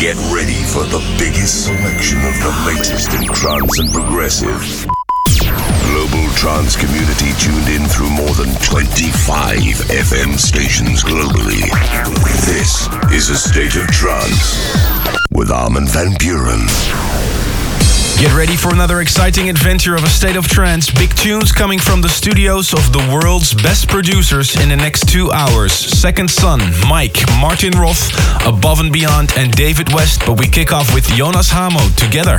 Get ready for the biggest selection of the latest in trance and progressive. Global trance community tuned in through more than 25 FM stations globally. This is a state of trance with Armin van Buuren. Get ready for another exciting adventure of a state of trance. Big tunes coming from the studios of the world's best producers in the next two hours. Second Son, Mike, Martin Roth, Above and Beyond, and David West. But we kick off with Jonas Hamo together.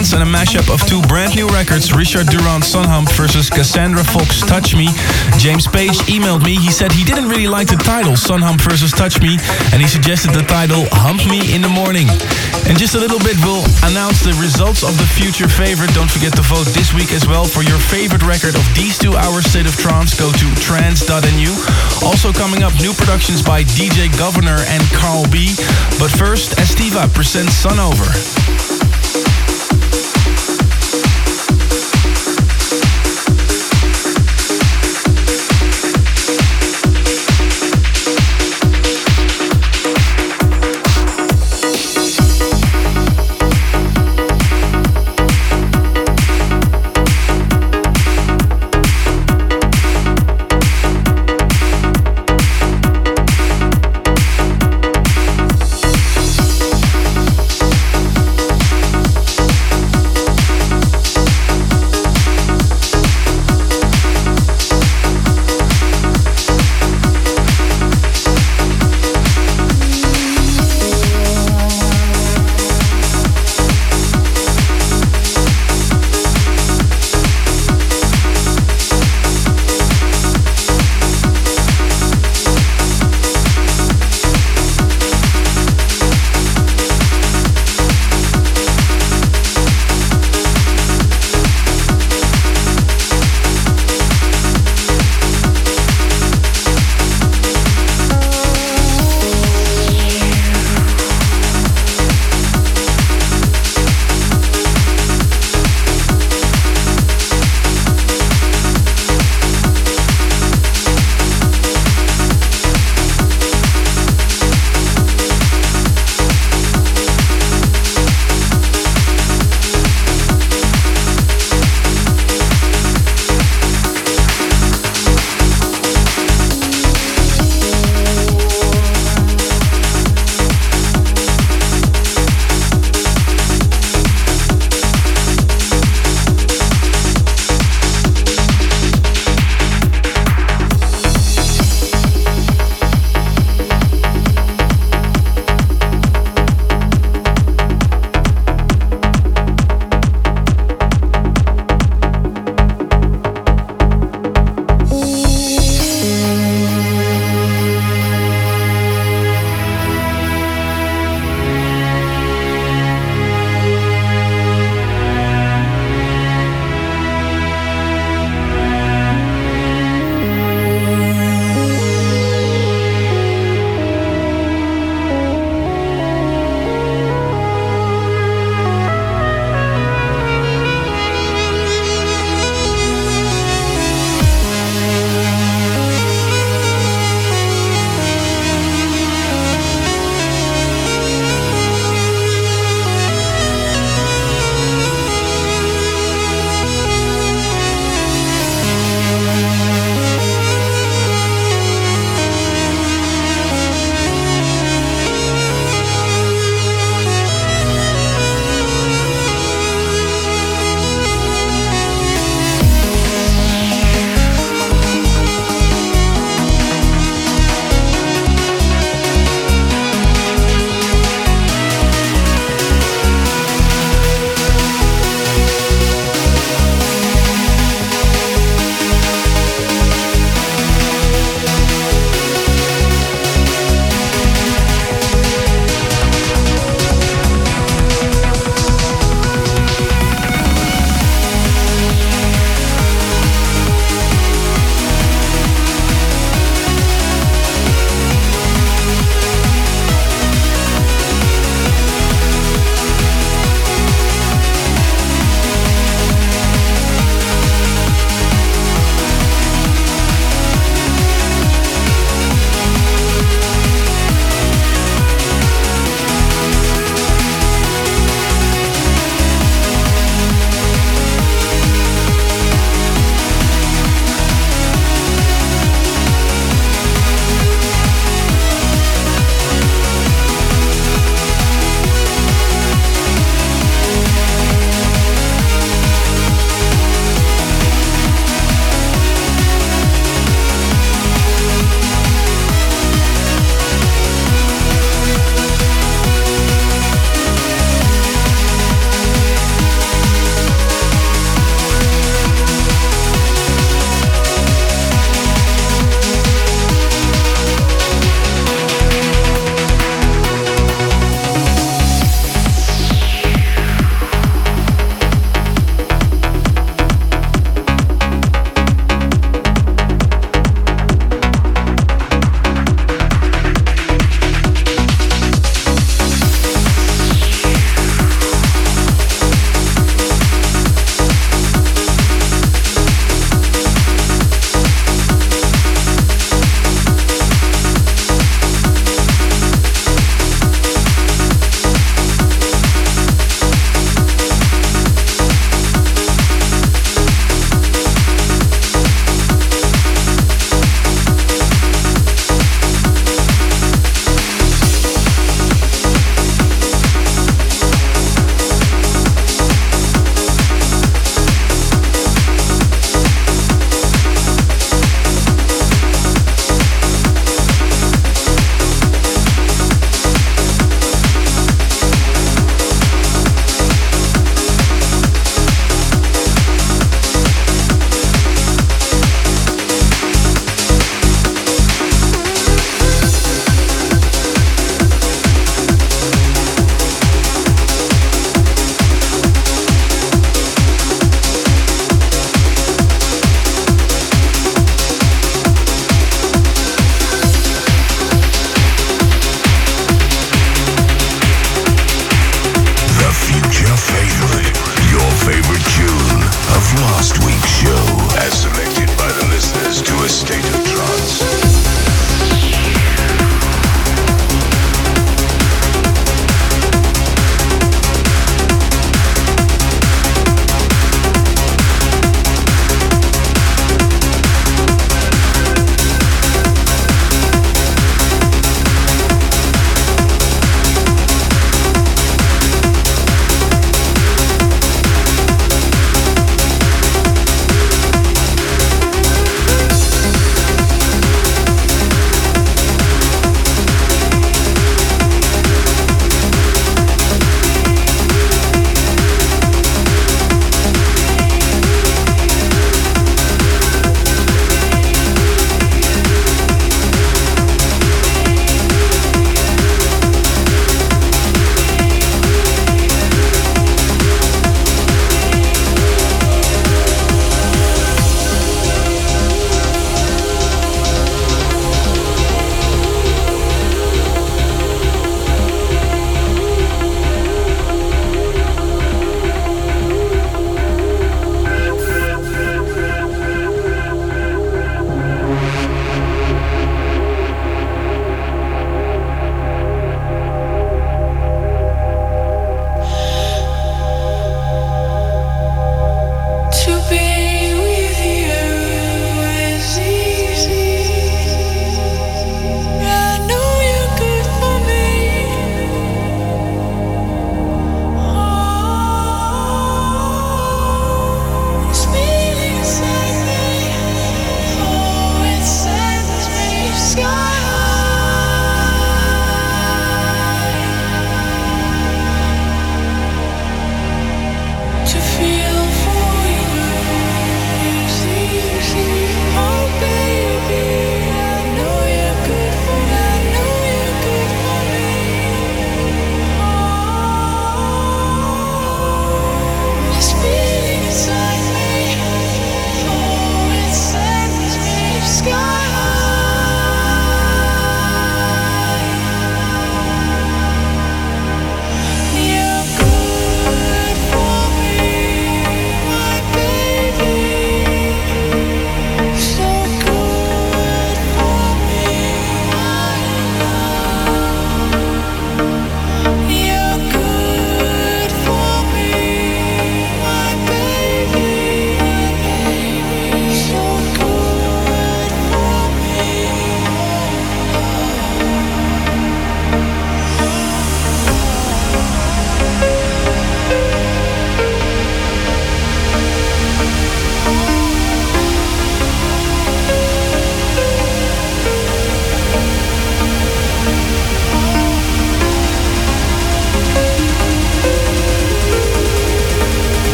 Trance and a mashup of two brand new records, Richard Durand Sunhump versus Cassandra Fox Touch Me. James Page emailed me. He said he didn't really like the title Sunhump versus Touch Me and he suggested the title Hump Me in the Morning. In just a little bit, we'll announce the results of the future favorite. Don't forget to vote this week as well for your favorite record of these two hours State of Trance. Go to trance.nu. Also coming up, new productions by DJ Governor and Carl B. But first, Estiva presents Sun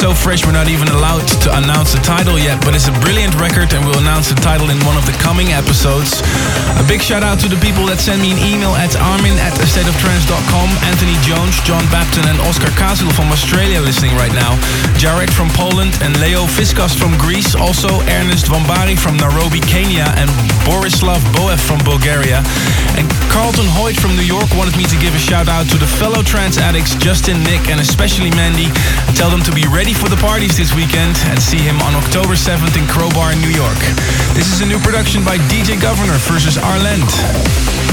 so fresh we're not even allowed announce the title yet, but it's a brilliant record and we'll announce the title in one of the coming episodes. A big shout out to the people that send me an email at armin at stateoftrance.com, Anthony Jones, John Bapton and Oscar Kazul from Australia listening right now, Jarek from Poland and Leo Fiskas from Greece, also Ernest Vambari from Nairobi, Kenya and Borislav Boev from Bulgaria. And Carlton Hoyt from New York wanted me to give a shout out to the fellow trance addicts Justin, Nick and especially Mandy. Tell them to be ready for the parties this weekend and see him on October 7th in Crobar, in New York. This is a new production by DJ Governor versus Arlend.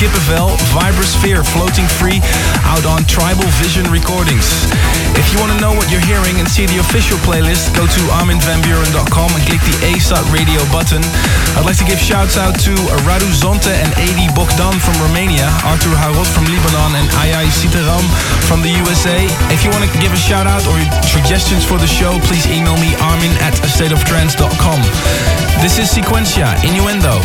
Kippenvel, Vibrosphere, Floating Free, out on Tribal Vision Recordings. If you want to know what you're hearing and see the official playlist, go to arminvanbuuren.com and click the ASOT radio button. I'd like to give shouts out to Radu Zonte and Adi Bogdan from Romania, Arthur Harot from Lebanon, and Ayai Sitaram from the USA. If you want to give a shout out or suggestions for the show, please email me armin at astateoftrance.com. This is Sequentia, Innuendo.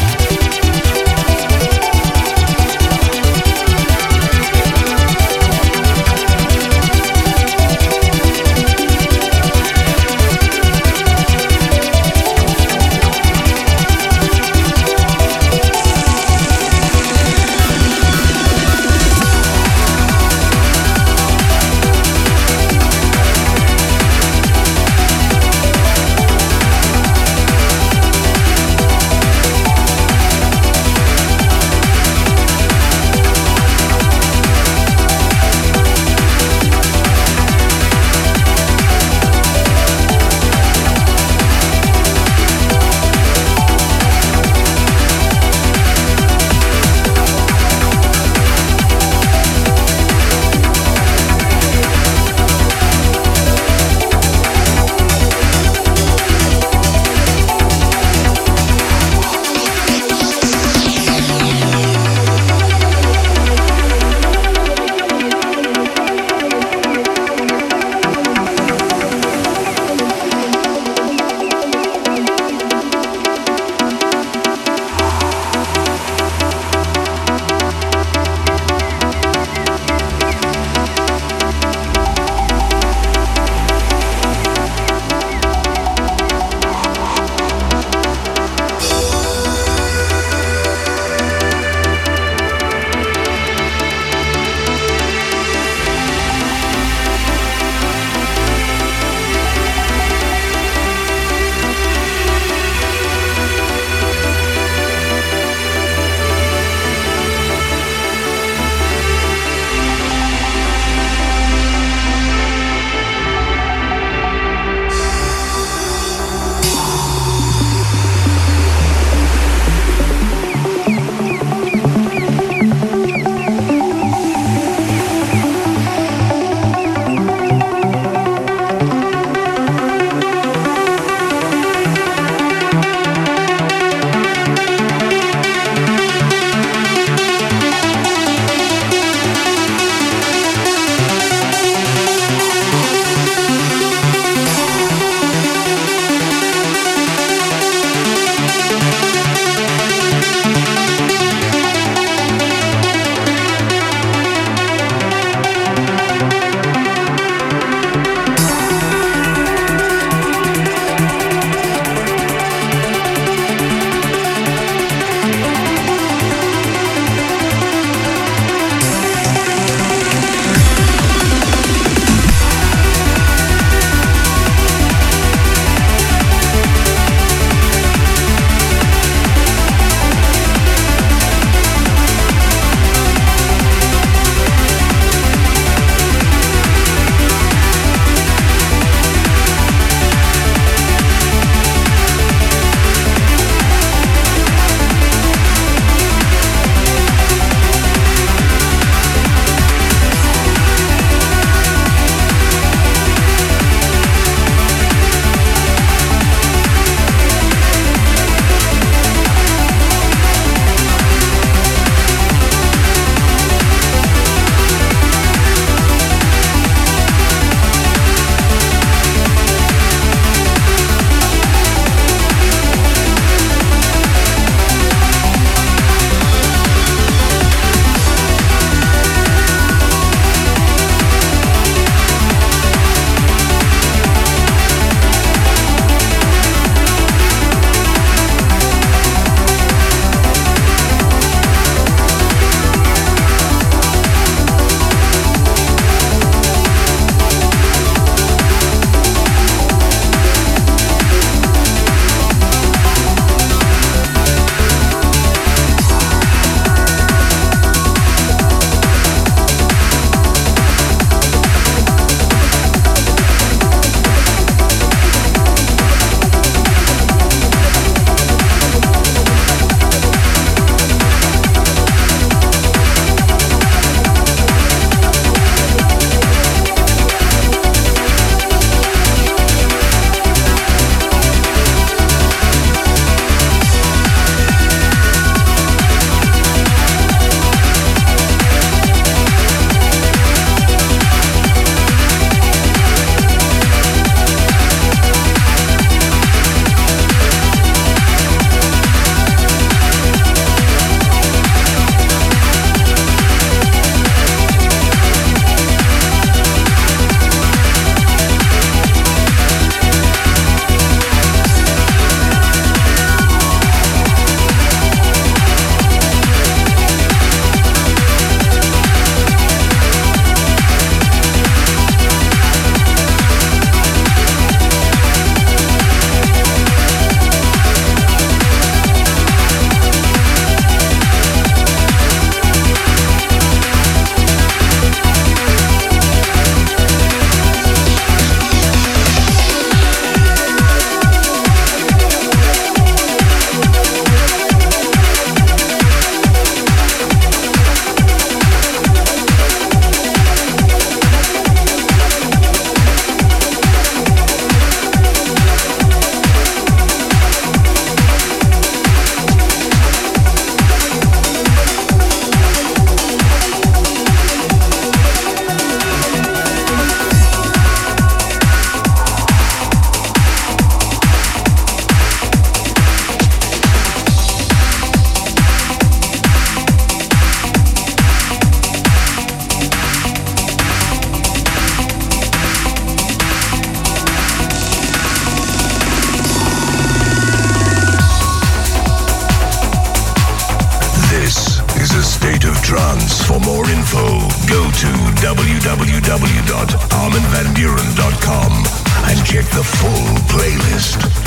Trance. For more info, go to www.arminvanbuuren.com and check the full playlist.